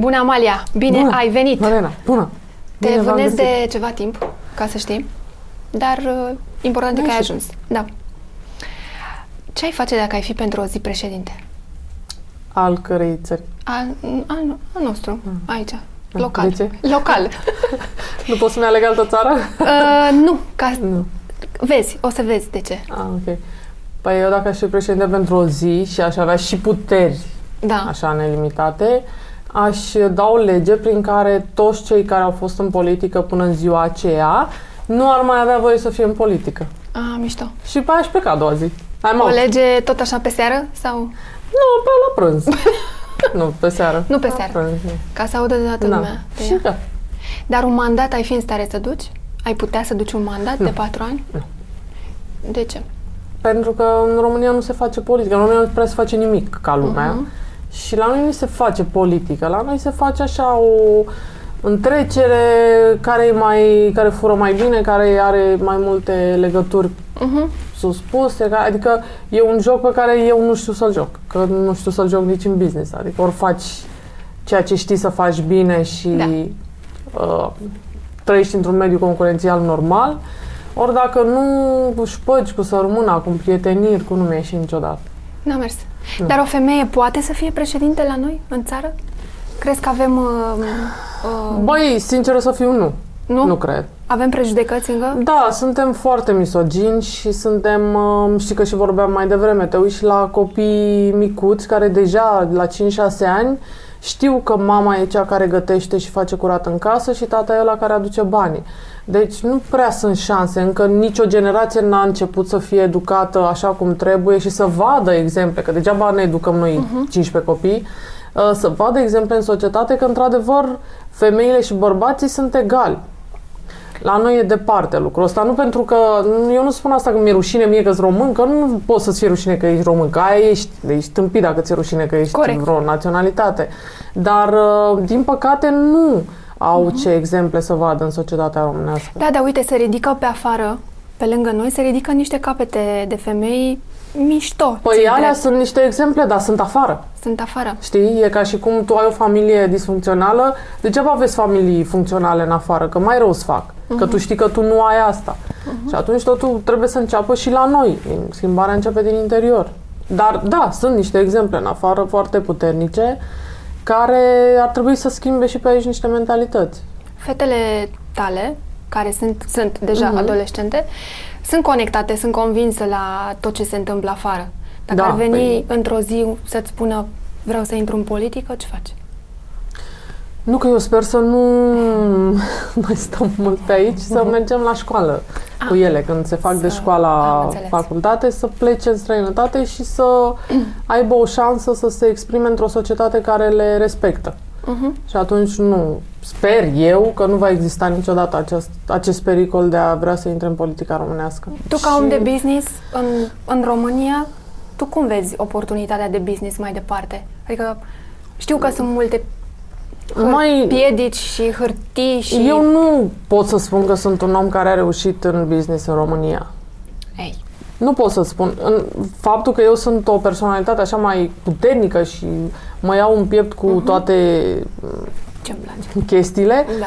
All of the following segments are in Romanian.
Bună, Amalia! Bine Bună. ai venit! Marina, bună! Te Bine v-am vânez găsit. de ceva timp, ca să știi, dar uh, important e că ai Ai ajuns. Da. Ce ai face dacă ai fi pentru o zi președinte? Al cărei țări? Al, al, al nostru, aici, local. Ah. De ce? Local. Nu pot să-mi aleg altă țară? uh, nu, ca... nu. Vezi, o să vezi de ce. Ah, ok. Păi eu dacă aș fi președinte pentru o zi și aș avea și puteri Da. așa nelimitate, aș da o lege prin care toți cei care au fost în politică până în ziua aceea nu ar mai avea voie să fie în politică. A, mișto. Și pe aia aș pleca a doua zi. I'm O out. lege tot așa pe seară sau Nu, pe la prânz. nu, pe seară. Nu pe La seară. Prânz, nu. ca să audă de toată Da. lumea? de Și ea? da. Dar un mandat ai fi în stare să duci? Ai putea să duci un mandat de Nu. patru ani? Nu. De ce? Pentru că în România nu se face politică, în România nu prea se face nimic ca lumea. Mhm. Și la noi nu se face politică, la noi se face așa o întrecere care, e mai, care fură mai bine, care are mai multe legături Uh-huh. suspuse, ca- adică e un joc pe care eu nu știu să-l joc, că nu știu să-l joc nici în business, adică ori faci ceea ce știi să faci bine și Da. uh, trăiești într-un mediu concurențial normal, ori dacă nu își păci cu sărmâna, cu prieteniri, cu nu mi-a ieșit niciodată. N-a mers. Nu. Dar o femeie poate să fie președinte la noi, în țară? Crezi că avem... Uh, uh, Băi, sincer să fiu, nu. nu? Nu cred. Avem prejudecăți încă? Da, suntem foarte misogini și suntem, uh, știi că și vorbeam mai devreme, te uiți și la copii micuți care deja la 5-6 ani știu că mama e cea care gătește și face curat în casă și tata e ăla care aduce banii. Deci nu prea sunt șanse, încă nicio generație n-a început să fie educată așa cum trebuie și să vadă exemple, că degeaba ne educăm noi uh-huh. 15 copii, uh, să vadă exemple în societate că într-adevăr femeile și bărbații sunt egali. La noi e departe lucrul ăsta, nu pentru că, eu nu spun asta că mi-e rușine mie că-s român, că nu poți să-ți fie rușine că ești român, că aia ești, ești tâmpit dacă ți-e rușine că ești Corect. vreo naționalitate. Dar, uh, din păcate, nu au ce exemple să vadă în societatea românească. Da, dar uite, se ridică pe afară, pe lângă noi, se ridică niște capete de femei mișto. Păi țin alea drept. sunt niște exemple, dar sunt afară. Sunt afară. Știi? E ca și cum tu ai o familie disfuncțională, degeaba aveți familii funcționale în afară, că mai rău îți fac. Că tu știi că tu nu ai asta. Și atunci totul trebuie să înceapă și la noi. Schimbarea începe din interior. Dar da, sunt niște exemple în afară foarte puternice care ar trebui să schimbe și pe aici niște mentalități. Fetele tale, care sunt, sunt deja Mhm. adolescente, sunt conectate, sunt convinsă la tot ce se întâmplă afară. Dacă Da, ar veni păi- într-o zi să-ți spună vreau să intru în politică, ce faci? Nu că eu sper să nu mai stăm mult pe aici, să mergem la școală cu ele, când se fac de Să- am școala înțeles. facultate, să plece în străinătate și să aibă o șansă să se exprime într-o societate care le respectă. Uh-huh. Și atunci nu, sper eu că nu va exista niciodată acest, acest pericol de a vrea să intre în politica românească. Tu ca Și- om de business în, în România, tu cum vezi oportunitatea de business mai departe? Adică știu că sunt multe hâr- Mai- piedici și hârtii și... Eu nu pot să spun că sunt un om care a reușit în business în România. Ei, Nu pot să spun. În faptul că eu sunt o personalitate așa mai puternică și mă iau în piept cu Mhm. toate ce-mi place. chestiile, Da.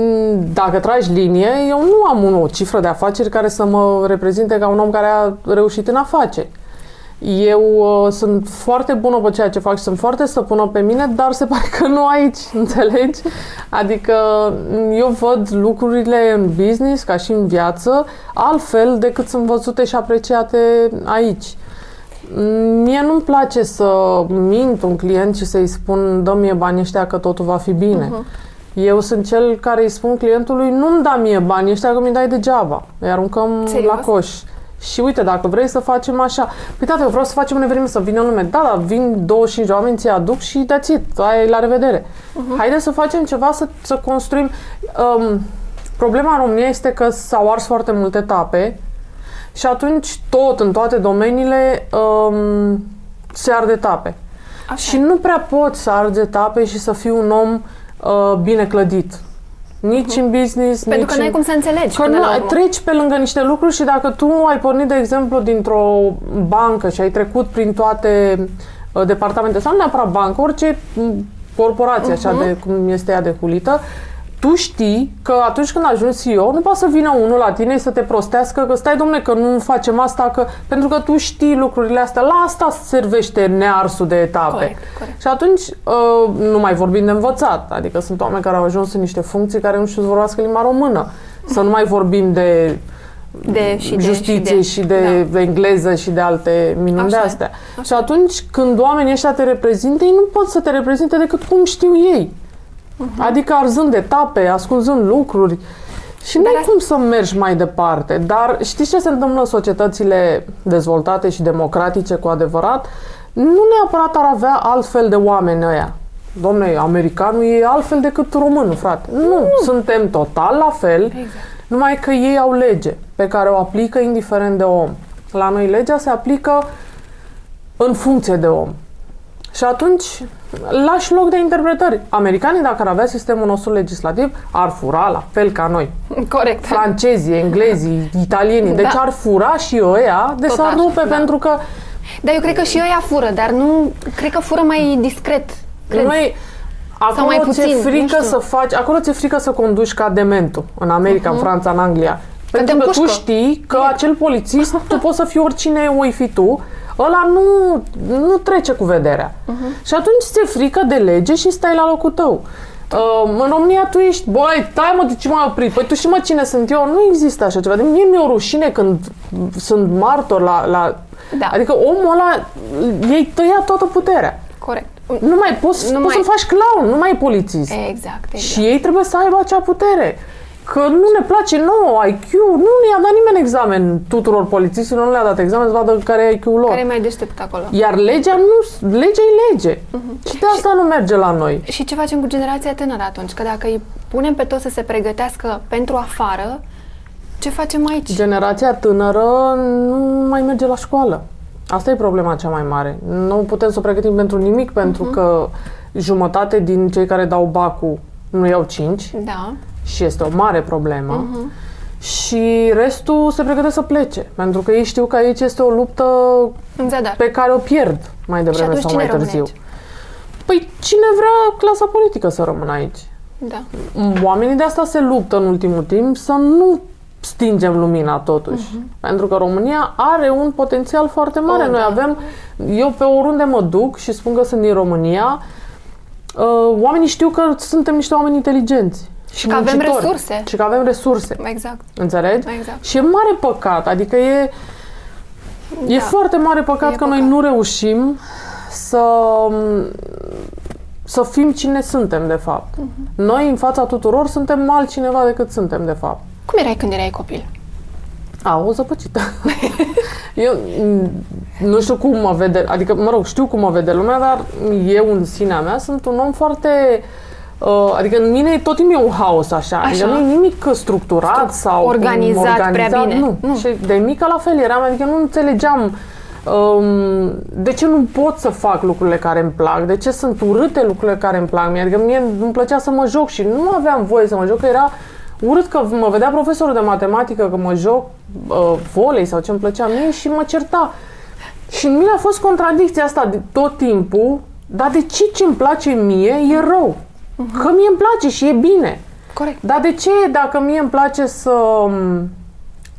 m, dacă tragi linie, eu nu am un- o cifră de afaceri care să mă reprezinte ca un om care a reușit în afaceri. Eu uh, sunt foarte bună pe ceea ce fac și sunt foarte stăpână pe mine, dar se pare că nu aici, înțelegi? Adică m, eu văd lucrurile în business, ca și în viață, altfel decât sunt văzute și apreciate aici. Mm, Mie nu-mi place să mint un client și să-i spun dă mie banii ăștia că totul va fi bine. Uh-huh. Eu sunt cel care îi spun clientului nu-mi da mie banii ăștia că mi dai degeaba. Îi aruncăm Serios? la coș. Și uite, dacă vrei să facem așa, păi tată, eu vreau să facem un eveniment, să vină lume. Da, da, vin 25 de oameni, ți aduc și that's it, aia e la revedere. Uh-huh. Haideți să facem ceva, să, să construim. Um, problema în România este că s-au ars foarte multe etape și atunci tot, în toate domeniile, um, se arde etape. Așa. Și nu prea poți să arzi etape și să fii un om uh, bine clădit. Nici în business, Pentru nici că n-ai în... cum să înțelegi Că până nu, la urmă. treci pe lângă niște lucruri și dacă tu ai pornit, de exemplu, dintr-o bancă și ai trecut prin toate uh, departamente, sau nu neapărat bancă, orice m, corporație, așa de cum este ea de hulită, tu știi că atunci când ajungi CEO, nu poate să vină unul la tine și să te prostească că stai domne că nu facem asta, că, pentru că tu știi lucrurile astea. La asta servește nearsul de etape. Corect, corect. Și atunci uh, nu mai vorbim de învățat. Adică sunt oameni care au ajuns în niște funcții care nu știu să vorbească limba română. Să nu mai vorbim de De și de justiție și și de, de, da. engleză și de alte minuni de Așa e, astea. Și atunci când oamenii ăștia te reprezintă, ei nu pot să te reprezinte decât cum știu ei. Mhm. Adică arzând etape, ascunzând lucruri. Și nu Dar ai asta- cum să mergi mai departe. Dar știți ce se întâmplă în societățile dezvoltate și democratice cu adevărat? Nu neapărat ar avea altfel de oameni ăia. Domne, americanul e altfel decât românul, frate. Nu, suntem total la fel, Exact. numai că ei au lege pe care o aplică indiferent de om. La noi legea se aplică în funcție de om. Și atunci lași loc de interpretări. Americanii, dacă ar avea sistemul nostru legislativ, ar fura la fel ca noi. Corect. Francezii, englezii, italienii. Deci Da. ar fura și ăia de Tot s-ar așa, rupe da. pentru că Dar eu cred că și ăia fură, dar nu... Cred că fură mai discret. Cred. Noi, acolo mai puțin, ți-e nu frică știu. să faci, acolo ți-e frică să conduci ca dementul în America, în Franța, în Anglia. Pentru te că tu împușcă. știi că acel polițist, tu poți să fii oricine o fi tu, ăla nu, nu trece cu vederea. Și atunci ți-e frică de lege și stai la locul tău. Uh, în România tu ești, băi, stai mă, de ce m-ai oprit? Păi tu știi mă cine sunt eu? Nu există așa ceva. De mie mi-e o rușine când sunt martor la... la... Da. Adică omul ăla, ei tăia toată puterea. Corect. Nu mai poți, Nu poți mai- să-l faci clown, nu mai e polițist. Exact, exact. Și ei trebuie să aibă acea putere. Că nu ne place nouă IQ, nu ne-a dat nimeni examen tuturor polițistilor, nu le-a dat examen să vadă care e IQ-ul lor. Care e mai deștept acolo? Iar legea nu, legea e lege. Și de asta nu merge la noi. Și ce facem cu generația tânără atunci? Că dacă îi punem pe toți să se pregătească pentru afară, ce facem aici? Generația tânără nu mai merge la școală. Asta e problema cea mai mare. Nu putem să o pregătim pentru nimic, pentru că jumătate din cei care dau bacul nu iau 5 Da. Și este o mare problemă. Și restul se pregătesc să plece, pentru că ei știu că aici este o luptă În zadar. pe care o pierd mai Și devreme atunci sau cine mai rămâne târziu. aici? Păi cine vrea clasa politică să rămână aici? Da. Oamenii de asta se luptă în ultimul timp să nu stingem lumina totuși. Pentru că România are un potențial foarte mare. Oh, Noi da. avem, eu pe oriunde mă duc și spun că sunt din România, uh, oamenii știu că suntem niște oameni inteligenți. Și că avem muncitori. resurse. Și că avem resurse. Exact. Înțelegi? Exact. Și e mare păcat, adică e, e Da. foarte mare păcat E că noi păcat. nu reușim să, să fim cine suntem, de fapt. Mhm. Noi, în fața tuturor, suntem altcineva decât suntem, de fapt. Cum erai când erai copil? A, o zăpăcită. eu m, nu știu cum mă vede, adică, mă rog, știu cum mă vede lumea, dar eu, în sinea mea, sunt un om foarte... Uh, adică în mine tot timpul e un haos așa, adică Așa. nu e nimic structurat sau Organizat prea bine. Nu. Nu. Și de mică la fel eram, adică nu înțelegeam um, de ce nu pot să fac lucrurile care îmi plac, de ce sunt urâte lucrurile care îmi plac mie, adică mie îmi plăcea să mă joc și nu aveam voie să mă joc, că era urât că mă vedea profesorul de matematică că mă joc uh, volei sau ce îmi plăcea mie și mă certa. Și în mine a fost contradicția asta de tot timpul, dar de ce ce îmi place mie e rău? Că mie îmi place și e bine. Corect. Dar de ce, dacă mie îmi place să,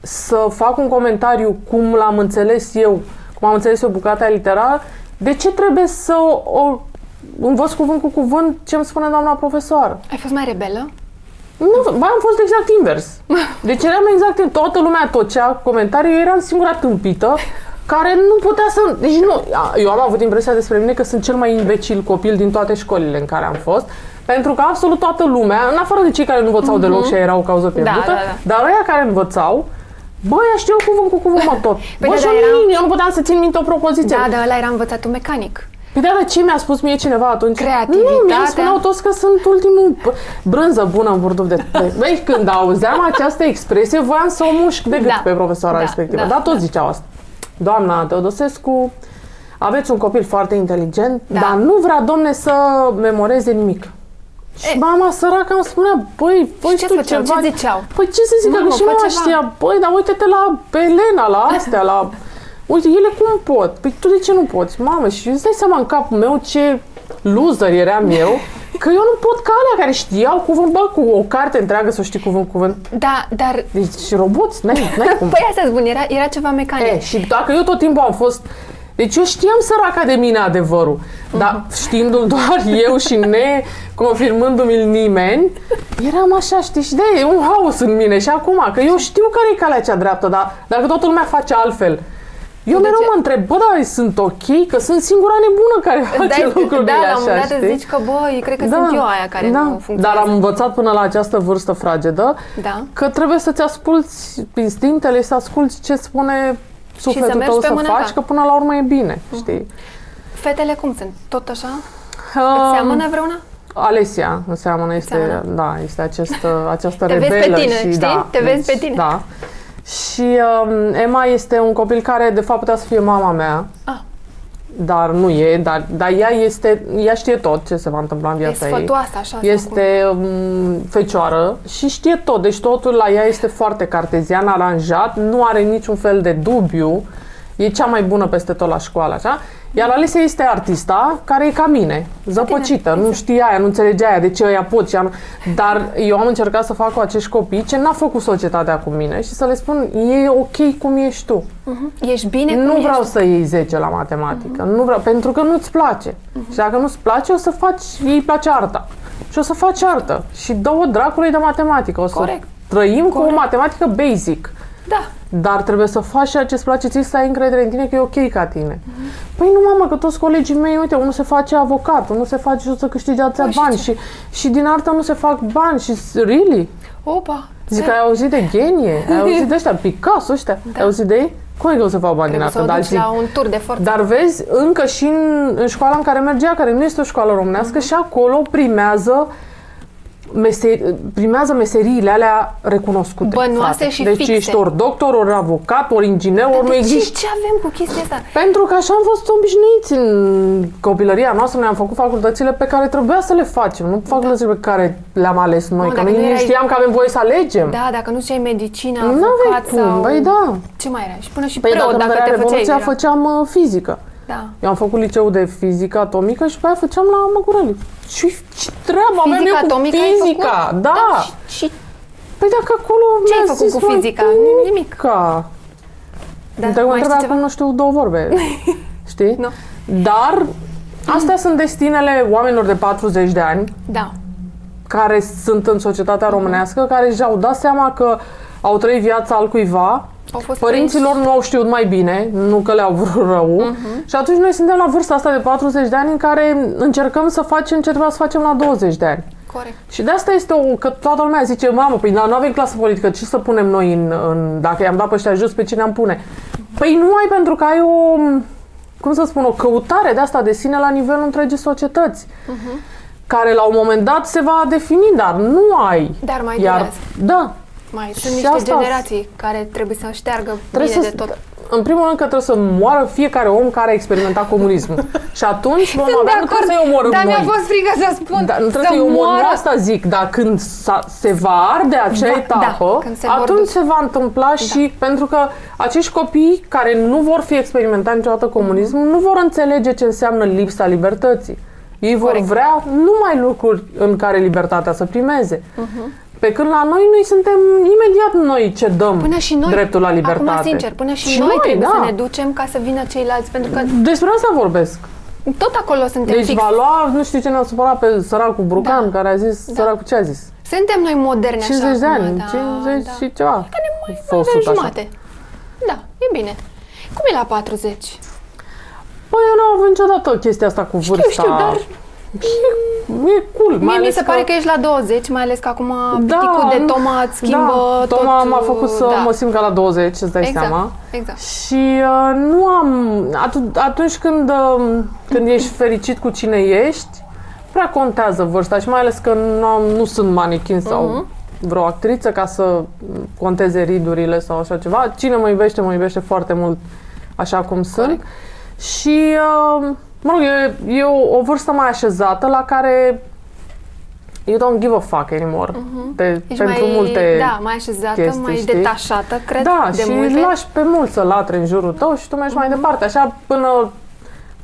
să fac un comentariu cum l-am înțeles eu, cum am înțeles eu bucata literară, de ce trebuie să o, o învăț cuvânt cu cuvânt ce îmi spune doamna profesoară? Ai fost mai rebelă? Nu, mai am fost exact invers. Deci eram exact în toată lumea tocea cu comentarii, eu eram singura tâmpită care nu putea să... Deci nu, eu am avut impresia despre mine că sunt cel mai imbecil copil din toate școlile în care am fost, pentru că absolut toată lumea, în afară de cei care nu învățau deloc și aia era o cauză pierdută, Mhm. da, da. dar ăia care învățau, Bă, ăia știu cuvânt cu cuvânt, mă, tot. Păi Bă, da, și dar eu, era- nu- eu nu puteam să țin minte o propoziție. Da, dar ăla era învățatul mecanic. Păi da, dar ce mi-a spus mie cineva atunci? Creativitatea. Nu, mi-a spuneau toți că sunt ultimul b- brânză bună în burduf de... de- Băi, când auzeam această expresie, voiam să o mușc de gât Da. pe profesoara Da, respectivă. da, Dar toți da. ziceau asta. Doamna Teodosescu, aveți un copil foarte inteligent, Da. dar nu vrea, domne, să memoreze nimic. Și E. mama săracă îmi spunea, băi, băi, ce tu făceau? ceva... Ce ziceau? Păi ce să zică, Mamă, că și fă mama ceva. știa, băi, dar uite-te la Elena, la astea, la... Uite, ele cum pot? Păi tu de ce nu poți? Mamă, și îți dai seama în capul meu ce loser eram eu, că eu nu pot ca alea care știau cuvânt, bă, cu o carte întreagă să știi cuvânt cuvânt. Da, dar... Deci roboți, n-ai, n-ai cum. Păi asta spun, era, era ceva mecanic. E, și dacă eu tot timpul am fost deci eu știam săraca de mine adevărul, uh-huh. dar știindu-l doar eu și ne confirmându-mi nimeni, eram așa, știi, și de e un haos în mine și acum, că eu știu care e calea cea dreaptă, dar dacă toată lumea face altfel, eu mereu mă întreb, bă, dar sunt ok? Că sunt singura nebună care face Dai, lucrurile da, așa, la un moment dat știi? zici că, bă, cred că Da, sunt eu aia care da. nu Dar funcționează. am învățat până la această vârstă fragedă Da. că trebuie să-ți asculți instinctele, să asculți ce spune sufletul mergi tău pe să mâna faci, ta. că până la urmă e bine, știi? Fetele cum sunt? Tot așa? Îți Um, seamănă vreuna? Alesia înseamnă, este, Seamănă. da, este această, această Te vezi pe rebelă. tine, și, știi? Da, Te vezi deci, pe tine. Da. Și um, Emma este un copil care, de fapt, putea să fie mama mea, Ah, dar nu e, dar, dar ea este, ea știe tot ce se va întâmpla în e viața ei. sfătoasă așa. sau cum? Este um, fecioară și știe tot, deci totul la ea este foarte cartezian, aranjat, nu are niciun fel de dubiu, e cea mai bună peste tot la școală, așa? Iar Alesia este artista care e ca mine, zăpăcită, nu exact. știe aia, nu înțelege aia, de ce ea pot și ea nu... Dar eu am încercat să fac cu acești copii ce n-a făcut societatea cu mine și să le spun, e ok cum ești tu. Mhm. Ești bine Nu cum vreau ești? să iei 10 la matematică, nu vreau, pentru că nu-ți place. Și dacă nu-ți place, o să faci, ei place arta. Și o să faci artă. Și dă-o dracului de matematică. O să Corect. trăim cu o Corect. matematică basic. Da. Dar trebuie să faci ceea ce îți place ție, să ai încredere în tine că e ok ca tine. Păi nu, mamă, că toți colegii mei, uite, unul se face avocat, unul se face și o să câștige atâția Păi și bani ce? și, și din artă nu se fac bani și really? Opa. Zic, se- ai auzit de genie? Ai auzit de ăștia, Picasso ăștia? Da. Ai auzit de ei? Cum e că o să fac bani din Trebuie artă? să o Dar duci zic, la un tur de forță. dar vezi, încă și în, în școala în care mergea, care nu este o școală românească, și acolo primează meser, primează meseriile alea recunoscute. Bănoase frate. și deci fixe. ești ori doctor, ori avocat, ori inginer, Dar ori nu de ce, există. ce avem cu chestia asta? Pentru că așa am fost obișnuiți în copilăria noastră, ne-am făcut facultățile pe care trebuia să le facem, nu facultățile pe care le-am ales noi, Mă, că dacă noi nu nu erai- știam că avem voie să alegem. Da, dacă nu știai medicină, Nu aveai avocat cum, sau... băi da. Ce mai era? Și până și Păi preot, dacă, dacă, nu era te făceai. Revoluția, era- făceam uh, fizică. Da. Eu am făcut liceu de fizică atomică și pe aia făceam la Măgurăli. Și ce treabă aveam Fizică eu cu atomică ai fizica? făcut? Da. și, și Păi dacă acolo Ce ai mi-a făcut zis, cu mă, fizica? Nimic. Nimic. Ca. da, Dacă mă mai întreb știi acum, ceva? nu știu două vorbe. Știi? Nu. Dar astea sunt destinele oamenilor de 40 de ani Da. care sunt în societatea românească, care și-au dat seama că au trăit viața al cuiva, Au fost părinții prinși. lor nu au știut mai bine, nu că le-au vrut rău, Mhm. și atunci noi suntem la vârsta asta de 40 de ani în care încercăm să facem ce trebuia să facem la 20 de ani. Corect. Și de asta este o, că toată lumea zice, mamă, păi nu avem clasă politică, ce să punem noi în, în dacă i-am dat pe ăștia jos, pe cine am pune? Păi nu ai pentru că ai o, cum să spun, o căutare de asta de sine la nivelul întregii societăți. Care la un moment dat se va defini, dar nu ai. Dar mai Iar, durează. da, Mai Și sunt niște asta- generații care trebuie să șteargă Trebuie bine să, de tot. În primul rând că trebuie să moară fiecare om care a experimentat comunismul. și atunci vom Sunt avea, de nu trebuie acord, să-i omorâm dar noi. mi-a fost frică să spun Da, nu trebuie să să-i omorâm, moară. asta zic, dar când sa- se va arde acea Va- etapă, da, când se vor atunci duce. se va întâmpla și pentru că acești copii care nu vor fi experimentați niciodată comunismul, nu vor înțelege ce înseamnă lipsa libertății. Ei vor Corect. vrea numai lucruri în care libertatea să primeze. Pe când la noi, noi suntem imediat noi ce dăm Până și noi, dreptul la libertate. acum sincer, până și, Și noi, noi, trebuie da. să ne ducem ca să vină ceilalți, pentru că Despre asta vorbesc. tot acolo suntem Deci fix. va lua, nu știu ce ne-a supărat pe săracul Brucan, Da. care a zis, Da. săracul ce a zis? Suntem noi moderni 50 așa de acum, ani, da, 50 da. și ceva. Că ne mai, Fă mai 100 avem așa. jumate. Da, e bine. Cum e la 40? Băi, eu n-am avut niciodată chestia asta cu vârsta. știu, dar- E, e cool. mai Mie mi ales se pare că ești la 20, mai ales că acum piticul de Toma îți schimbă da, tot... Toma m-a făcut să da. mă simt ca la 20, îți dai Exact, seama. exact. Și uh, nu am... Atu- atunci când, uh, când ești fericit cu cine ești, prea contează vârsta și mai ales că nu, am, nu sunt manechin sau Mhm. vreo actriță ca să conteze ridurile sau așa ceva. Cine mă iubește, mă iubește foarte mult așa cum sunt. Corect. Și, uh, mă rog, e, e o, o vârstă mai așezată la care you don't give a fuck anymore. De, Ești pentru mai, multe da, mai așezată, chestii, mai știi? detașată, cred, da, de și multe. lași pe mulți să latre în jurul tău și tu mergi mai departe. Așa până Pe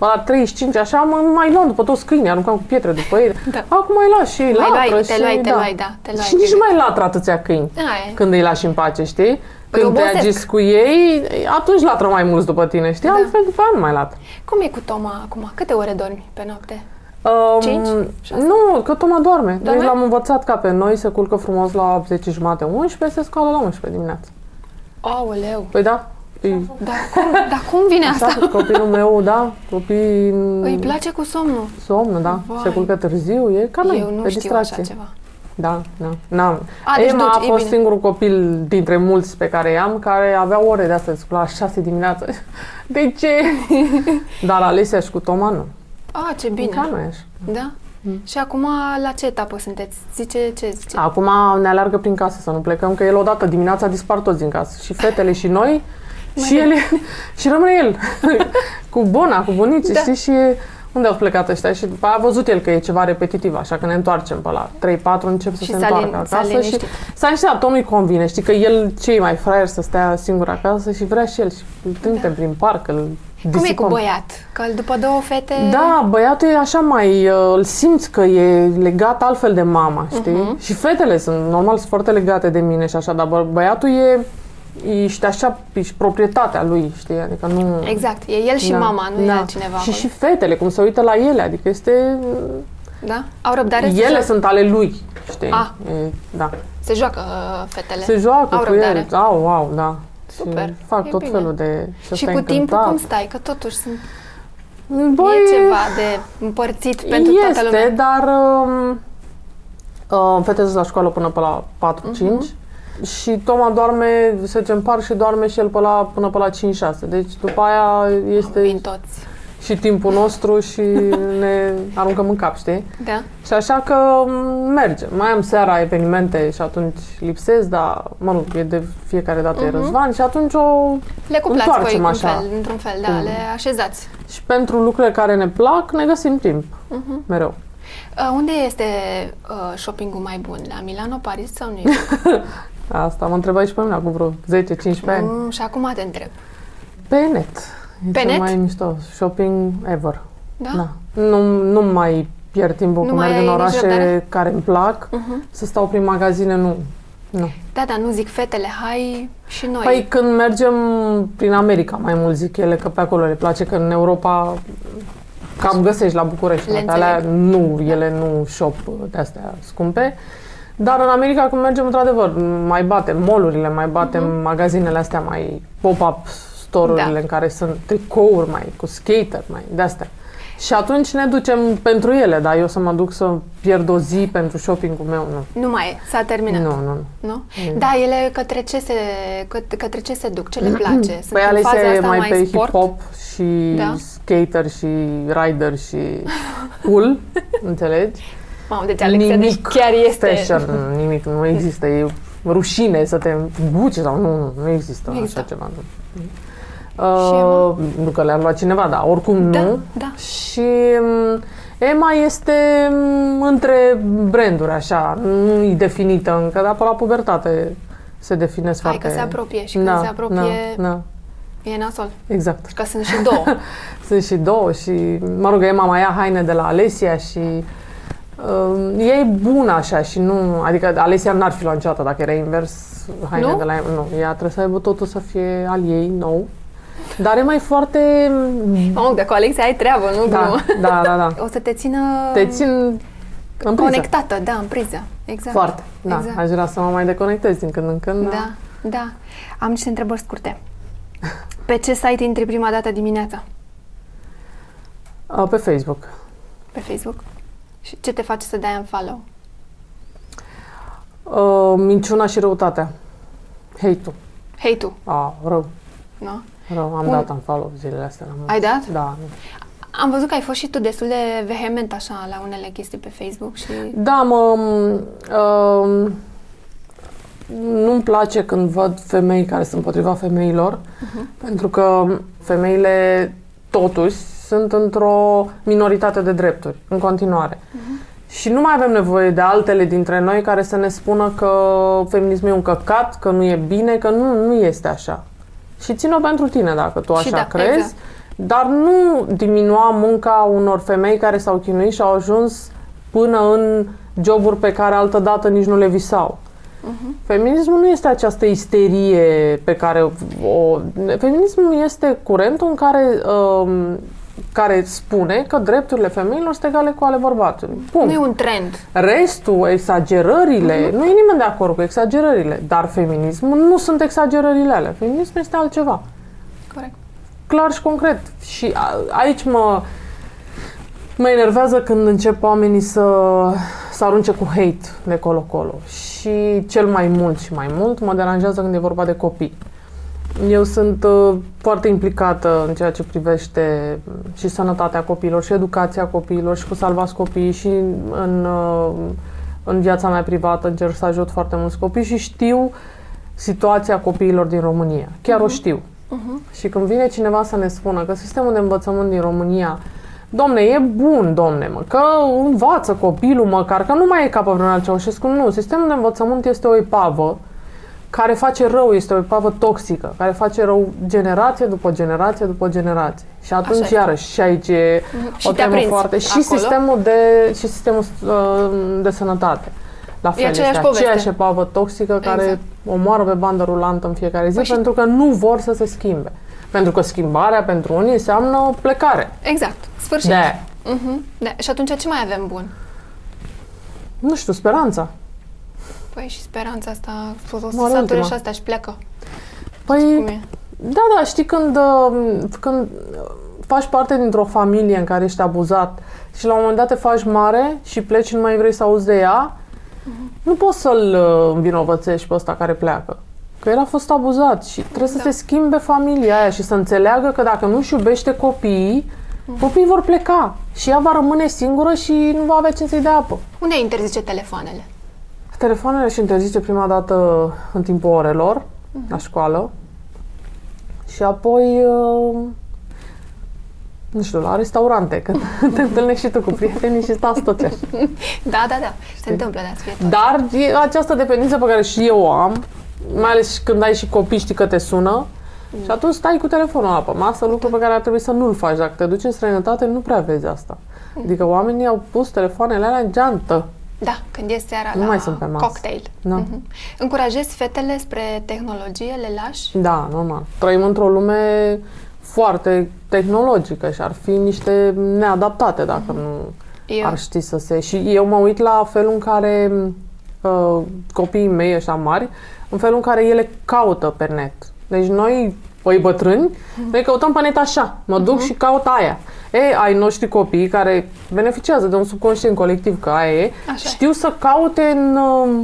la 35, așa, mă mai luam după toți câinii, aruncam cu pietre după ei. Da. Acum mai lași și ei Mai latră luai, te și, luai, te da. luai, da, te luai, Și nici te nu mai latră atâția câini Aia e. când îi lași în pace, știi? Păi Când te obosesc. agiți cu ei, atunci latră mai mulți după tine, știi? Da. Altfel după aia nu mai latră. Cum e cu Toma acum? Câte ore dormi pe noapte? Um, Cinci? Șase? Nu, că Toma doarme. Doarme? Deci l-am învățat ca pe noi, se culcă frumos la 10 jumate, 11, se scoală la 11 dimineața. Aoleu! Păi da, îi, Dar cum, dar cum vine asta? Așa, copilul meu, da, copii Îi place cu somnul. somn, da, Vai. se culcă târziu, e ca noi, Eu nu pe știu distracție. așa ceva. Da, da, n-am. A, deci Emma duci, a e fost bine. singurul copil dintre mulți pe care i-am care avea ore de astea, se scula la 6 dimineața. De ce? Dar Alesia și cu Toma nu. A, ce Bine. bine. Ca noi așa. Da? Și acum la ce etapă sunteți? Zice ce zice? Acum ne alargă prin casă să nu plecăm, că el odată dimineața dispar toți din casă. Și fetele și noi, și ele, și rămâne el. cu bona, cu bunicii, Da. știi? Și e- unde au plecat ăștia? Și după aia a văzut el că e ceva repetitiv, așa că ne întoarcem pe la 3-4, încep să Și se s-a întoarcă lin- s-a acasă. Și liniștit. s-a liniștit, dar tot nu-i convine, știi? Că el, ce e mai fraier să stea singur acasă și vrea și el. Și îl trimitem prin parc, îl Da. Cum e cu disipăm. băiat? Că după două fete... Da, băiatul e așa mai, uh, îl simți că e legat altfel de mama, știi? Mhm. Și fetele sunt, normal, sunt foarte legate de mine și așa, dar bă, băiatul e, ești așa, ești proprietatea lui, știi? Adică nu... Exact, e el și Da, mama, nu e da. altcineva. Și, acolo. și fetele, cum se uită la ele, adică este... Da? Au răbdare să ele joacă? sunt ale lui, știi? Ah. E, da. Se joacă uh, fetele. Se joacă Au cu răbdare. el. Au, au, da. Super, Și fac e tot bine. felul de... și stai cu timpul încântat. cum stai? Că totuși sunt, Băi, e ceva de împărțit pentru este, toată lumea. dar um, uh, fetele sunt la școală până pe la 4-5 Mhm. Și Toma doarme, se duce în parc și doarme și el pe la, până pe la 5-6. Deci după aia este Vin toți. și timpul nostru și ne aruncăm în cap, știi? Da? Și așa că um, merge. Mai am seara evenimente și atunci lipsesc, dar, mă rog, e de fiecare dată e Mhm. Răzvan și atunci o... Le cuplați voi Întoarcem cum așa. fel, într-un fel, da, Cum? le așezați. Și pentru lucrurile care ne plac, ne găsim timp. Mhm. Mereu. Uh, unde este uh, shoppingul mai bun? La Milano, Paris sau New York? Asta mă întrebai și pe mine acum vreo 10-15 ani. mm, și acum te întreb. Pe net. E Pe cel net? mai mișto. Shopping ever. Da? Da. Nu, nu mai pierd timpul Nu când mai merg ai în nici orașe răbdare? care îmi plac. Mhm. Să stau prin magazine, nu. Nu. Da, dar nu zic fetele, hai și noi. Păi când mergem prin America, mai mult zic ele, că pe acolo le place, că în Europa cam găsești la București. Le toate alea, înțeleg. nu, ele nu shop de-astea scumpe. Dar în America când mergem, într-adevăr, mai batem molurile, mai batem magazinele astea mai pop-up store-urile Mhm. Da. în care sunt tricouri mai cu skater, mai de-astea. Și atunci ne ducem pentru ele, dar eu să mă duc să pierd o zi pentru shopping-ul meu, nu. Nu mai e, s-a terminat. Nu, nu, nu. Nu? Mm. Da, ele către ce se, că- către ce se duc? Ce le place? Sunt Păi în faza Alesia e asta mai, mai pe sport? hip-hop și Da. skater și rider și cool, înțelegi? Mamă, deci Alexa deci chiar este... fashion, nimic, nu există, e rușine să te buci sau nu, nu, nu există Nu așa există. ceva. Nu. Și Uh, nu că le-a luat cineva, dar oricum Da, nu. da. Și um, Emma este um, între branduri, așa, nu e definită încă, dar pe la pubertate se definesc Hai foarte... că se apropie și când se apropie Da, da, e nasol. exact. Și că sunt și două. Sunt și două și, mă rog, Emma mai ia haine de la Alesia și uh, ea e bună așa și nu, adică Alesia n-ar fi luat niciodată dacă era invers haine Nu? de la nu, ea trebuie să aibă totul să fie al ei, nou. Dar e mai foarte... Mamă, de cu Alexa ai treabă, nu Da, glumă. da, da, da. O să te țină Te țin în priză. conectată, da, în priză. Exact. Foarte, da. Exact. Aș vrea să mă mai deconectez din când în când. Da, da. Am niște întrebări scurte. Pe ce site intri prima dată dimineața? Uh, Pe Facebook. Pe Facebook? Și ce te face să dai un follow? Uh, minciuna și răutatea. Hate-ul. Hate-ul, Ah, rău, nu? rău. Am Un- dat în follow zilele astea. la mulți. Ai dat? Da. Am văzut că ai fost și tu destul de vehement așa la unele chestii pe Facebook și... Da, mă... Uh, nu-mi place când văd femei care sunt împotriva femeilor, pentru că femeile totuși sunt într-o minoritate de drepturi, în continuare. Și nu mai avem nevoie de altele dintre noi care să ne spună că feminismul e un căcat, că nu e bine, că nu, nu este așa. Și țin-o pentru tine dacă tu Și așa da, crezi. exact. dar nu diminua munca unor femei care s-au chinuit și au ajuns până în joburi pe care altădată nici nu le visau. Uh-huh. Feminismul nu este această isterie pe care o... Feminismul este curentul în care, um, care spune că drepturile femeilor sunt egale cu ale bărbatului. Punct. Nu e un trend. Restul, exagerările, uh-huh. nu e nimeni de acord cu exagerările, dar feminismul nu sunt exagerările alea. Feminismul este altceva. Corect. Clar și concret. Și a, aici mă, mă enervează când încep oamenii să, să arunce cu hate de colo-colo. Și cel mai mult și mai mult mă deranjează când e vorba de copii. Eu sunt uh, foarte implicată în ceea ce privește și sănătatea copiilor, și educația copiilor, și cu salvați copiii, și în, uh, în viața mea privată încerc să ajut foarte mulți copii și știu situația copiilor din România. Chiar uh-huh. o știu. Uh-huh. Și când vine cineva să ne spună că sistemul de învățământ din România Domne, e bun, domne, mă, că învață copilul măcar, că nu mai e ca pe vremea Ceaușescu. Nu, sistemul de învățământ este o epavă care face rău, este o epavă toxică, care face rău generație după generație după generație. Și atunci, Așa iarăși, și aici e mm-hmm. o temă foarte... Acolo? Și sistemul, de, și sistemul uh, de sănătate. La fel, e aceeași este poveste. aceeași epavă toxică exact. care omoară pe bandă rulantă în fiecare zi păi pentru că nu vor să se schimbe. Pentru că schimbarea pentru unii înseamnă plecare. Exact. Sfârșit. Da. Uh-huh. da. Și atunci ce mai avem bun? Nu știu, speranța. Păi și speranța asta, o să sature și asta și pleacă. Păi, da, da, știi când, uh, când faci parte dintr-o familie în care ești abuzat și la un moment dat te faci mare și pleci și nu mai vrei să auzi de ea, uh-huh. nu poți să-l uh, învinovățești pe ăsta care pleacă. Că el a fost abuzat și trebuie da. să se schimbe familia aia și să înțeleagă că dacă nu-și iubește copiii, Copiii vor pleca și ea va rămâne singură și nu va avea ce să-i dea apă. Unde interzice telefoanele? Telefoanele și interzice prima dată în timpul orelor, uh-huh. la școală. Și apoi, uh, nu știu, la restaurante, când te întâlnești și tu cu prietenii și stați toți așa. Da, da, da. Se întâmplă, da, Dar e această dependență pe care și eu o am, mai ales când ai și copii, știi că te sună, Mm. Și atunci stai cu telefonul la pe masă, lucru pe care ar trebui să nu-l faci. Dacă te duci în străinătate, nu prea vezi asta. Mm. Adică oamenii au pus telefoanele alea în geantă. Da, când e seara nu la mai sunt pe masă. cocktail. Da. Mm-hmm. Încurajezi fetele spre tehnologie, le lași? Da, normal. Trăim într-o lume foarte tehnologică și ar fi niște neadaptate dacă mm-hmm. nu eu. ar ști să se... Și eu mă uit la felul în care uh, copiii mei ăștia mari, în felul în care ele caută pe net. Deci noi, păi bătrâni, mm-hmm. noi căutăm pe net așa. Mă duc mm-hmm. și caut aia. Ei, ai noștri copii care beneficiază de un subconștient colectiv că aia e, așa. știu să caute în uh,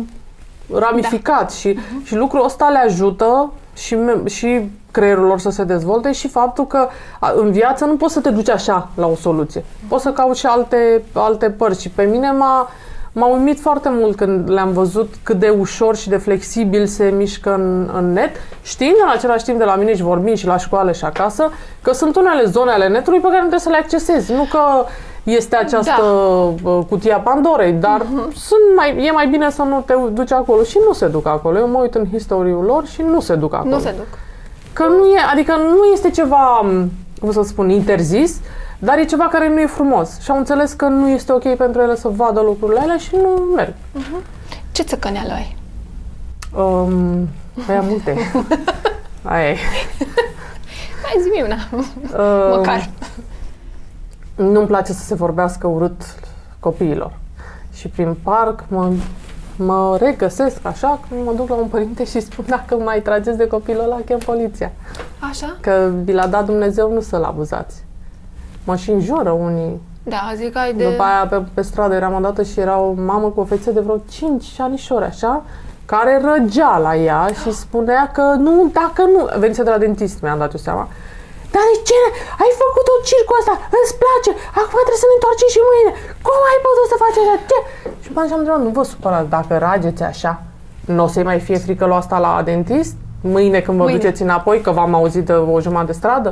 ramificat da. și, mm-hmm. și lucrul ăsta le ajută și, și creierul lor să se dezvolte și faptul că în viață nu poți să te duci așa la o soluție. Poți să cauți și alte, alte părți. Și pe mine m-a, M-a uimit foarte mult când le-am văzut cât de ușor și de flexibil se mișcă în, în net, știind în același timp de la mine și vorbind și la școală și acasă, că sunt unele zone ale netului pe care nu trebuie să le accesezi. Nu că este această da. cutie a Pandorei, dar uh-huh. sunt mai, e mai bine să nu te duci acolo și nu se duc acolo. Eu mă uit în istoriul lor și nu se duc acolo. Nu se duc. Că nu e, adică nu este ceva, cum să spun, interzis, dar e ceva care nu e frumos. Și au înțeles că nu este ok pentru ele să vadă lucrurile alea și nu merg. Uh-huh. Ce țăcăneală ai? Um, aia multe. Aia e. Hai zi una. Uh, Măcar. Nu-mi place să se vorbească urât copiilor. Și prin parc mă, mă regăsesc așa când mă duc la un părinte și spun dacă mai trageți de copilul ăla, chem poliția. Așa? Că vi l-a dat Dumnezeu, nu să-l abuzați mă și înjură unii. Da, zic ai de... După aia pe, pe stradă eram odată și era o mamă cu o fețe de vreo 5 șanișori, așa, care răgea la ea și spunea că nu, dacă nu... Venise de la dentist, mi-am dat eu seama. Dar de ce? Ai făcut o circul asta, îți place, acum trebuie să ne întoarcem și mâine. Cum ai putut să faci așa? Ce? Și m am întrebat, nu vă supărați, dacă rageți așa, nu o să-i mai fie frică lua asta la dentist? Mâine când vă mâine. duceți înapoi, că v-am auzit de o jumătate de stradă?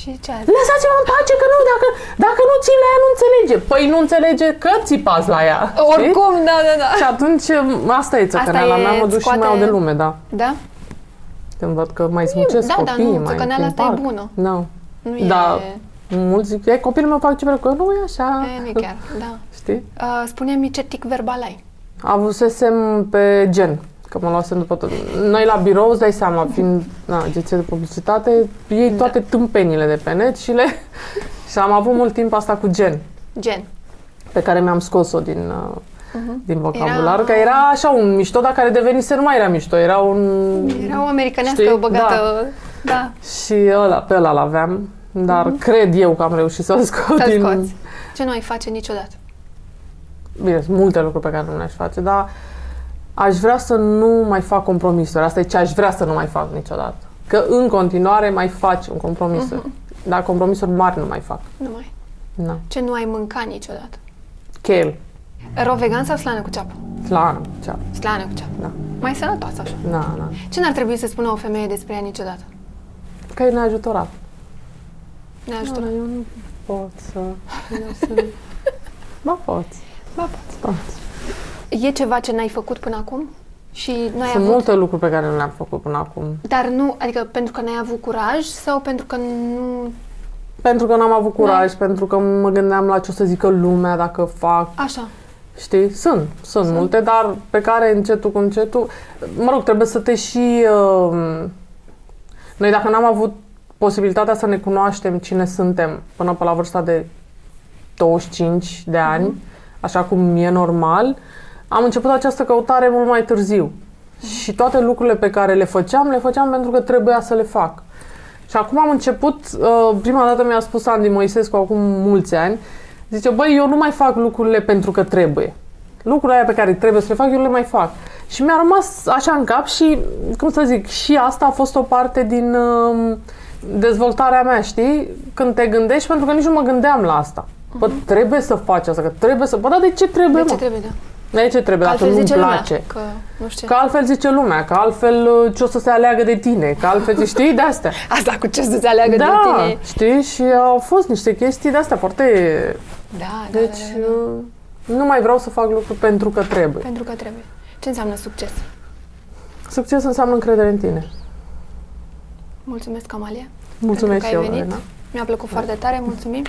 Și ce a Lăsați-mă în pace, că nu, dacă, dacă nu țin la ea, nu înțelege. Păi nu înțelege că țipați la ea. Oricum, știi? da, da, da. Și atunci asta e țăcăneala mea, mă duc scoate... și mai de lume, da. Da? Când văd că mai smucesc da, copiii, da, nu, mai țăcăneala asta parc. e bună. No. Nu e... Da. Mulți zic, e, copilul meu fac ce vrea, că nu e așa. E, nu e chiar, da. Știi? Uh, spune-mi ce tic verbal ai. Avusesem pe gen, că mă luasem după tot. Noi la birou, îți dai seama, fiind na, agenție de publicitate, iei Da. toate tâmpenile de pe net și le... și am avut mult timp asta cu gen, Gen. pe care mi-am scos-o din, uh, din vocabular, Era- că era așa un mișto, dar care devenise nu mai era mișto, era un... Era o americanească Știi? băgată... Da. Și ăla, pe ăla l-aveam, dar cred eu că am reușit să-l scot Să-l din... scoți. Ce nu ai face niciodată? Bine, sunt multe lucruri pe care nu le-aș face, dar aș vrea să nu mai fac compromisuri. Asta e ce aș vrea să nu mai fac niciodată. Că în continuare mai faci un compromis. Dar compromisuri mari nu mai fac. Nu mai. Na. Ce nu ai mâncat niciodată? Chel, Ro vegan sau slană cu ceapă? slană, cea. Slană cu ceapă. Da. Mai sănătoasă așa. Na, na. Ce n-ar trebui să spună o femeie despre ea niciodată? Că e neajutorat. Ne ajută. Da, eu nu pot să... eu să- Ba poți, Ba, poți. poți. E ceva ce n-ai făcut până acum? Și n-ai Sunt avut... multe lucruri pe care nu le-am făcut până acum. Dar nu, adică pentru că n-ai avut curaj sau pentru că nu... Pentru că n-am avut curaj, pentru că mă gândeam la ce o să zică lumea dacă fac Așa. Știi? Sunt, sunt, sunt multe, dar pe care încetul cu încetul, mă rog, trebuie să te și... Uh, noi dacă n-am avut posibilitatea să ne cunoaștem cine suntem până pe la vârsta de 25 de ani, așa cum e normal, am început această căutare mult mai târziu. Și toate lucrurile pe care le făceam, le făceam pentru că trebuia să le fac. Și acum am început, uh, prima dată mi-a spus Andy Moisescu acum mulți ani, zice, băi, eu nu mai fac lucrurile pentru că trebuie. Lucrurile aia pe care trebuie să le fac, eu le mai fac. Și mi-a rămas așa în cap și, cum să zic, și asta a fost o parte din uh, dezvoltarea mea, știi? Când te gândești, pentru că nici nu mă gândeam la asta. Bă, trebuie să faci asta, că trebuie să... Bă, dar de ce trebuie, De ce mă? trebuie, da? De ce trebuie, dacă altfel nu-mi zice lumea place? că nu știu Că altfel zice lumea, că altfel uh, ce o să se aleagă de tine, că altfel, știi, de astea. Asta cu ce să-ți aleagă Da, de tine. știi, și au fost niște chestii de astea foarte... Da, da, Deci, da, da, da. uh, nu mai vreau să fac lucruri pentru că trebuie. Pentru că trebuie. Ce înseamnă succes? Succes înseamnă încredere în tine. Mulțumesc, Amalia. Mulțumesc pentru și că ai eu, venit. Elena. Mi-a plăcut foarte tare, mulțumim.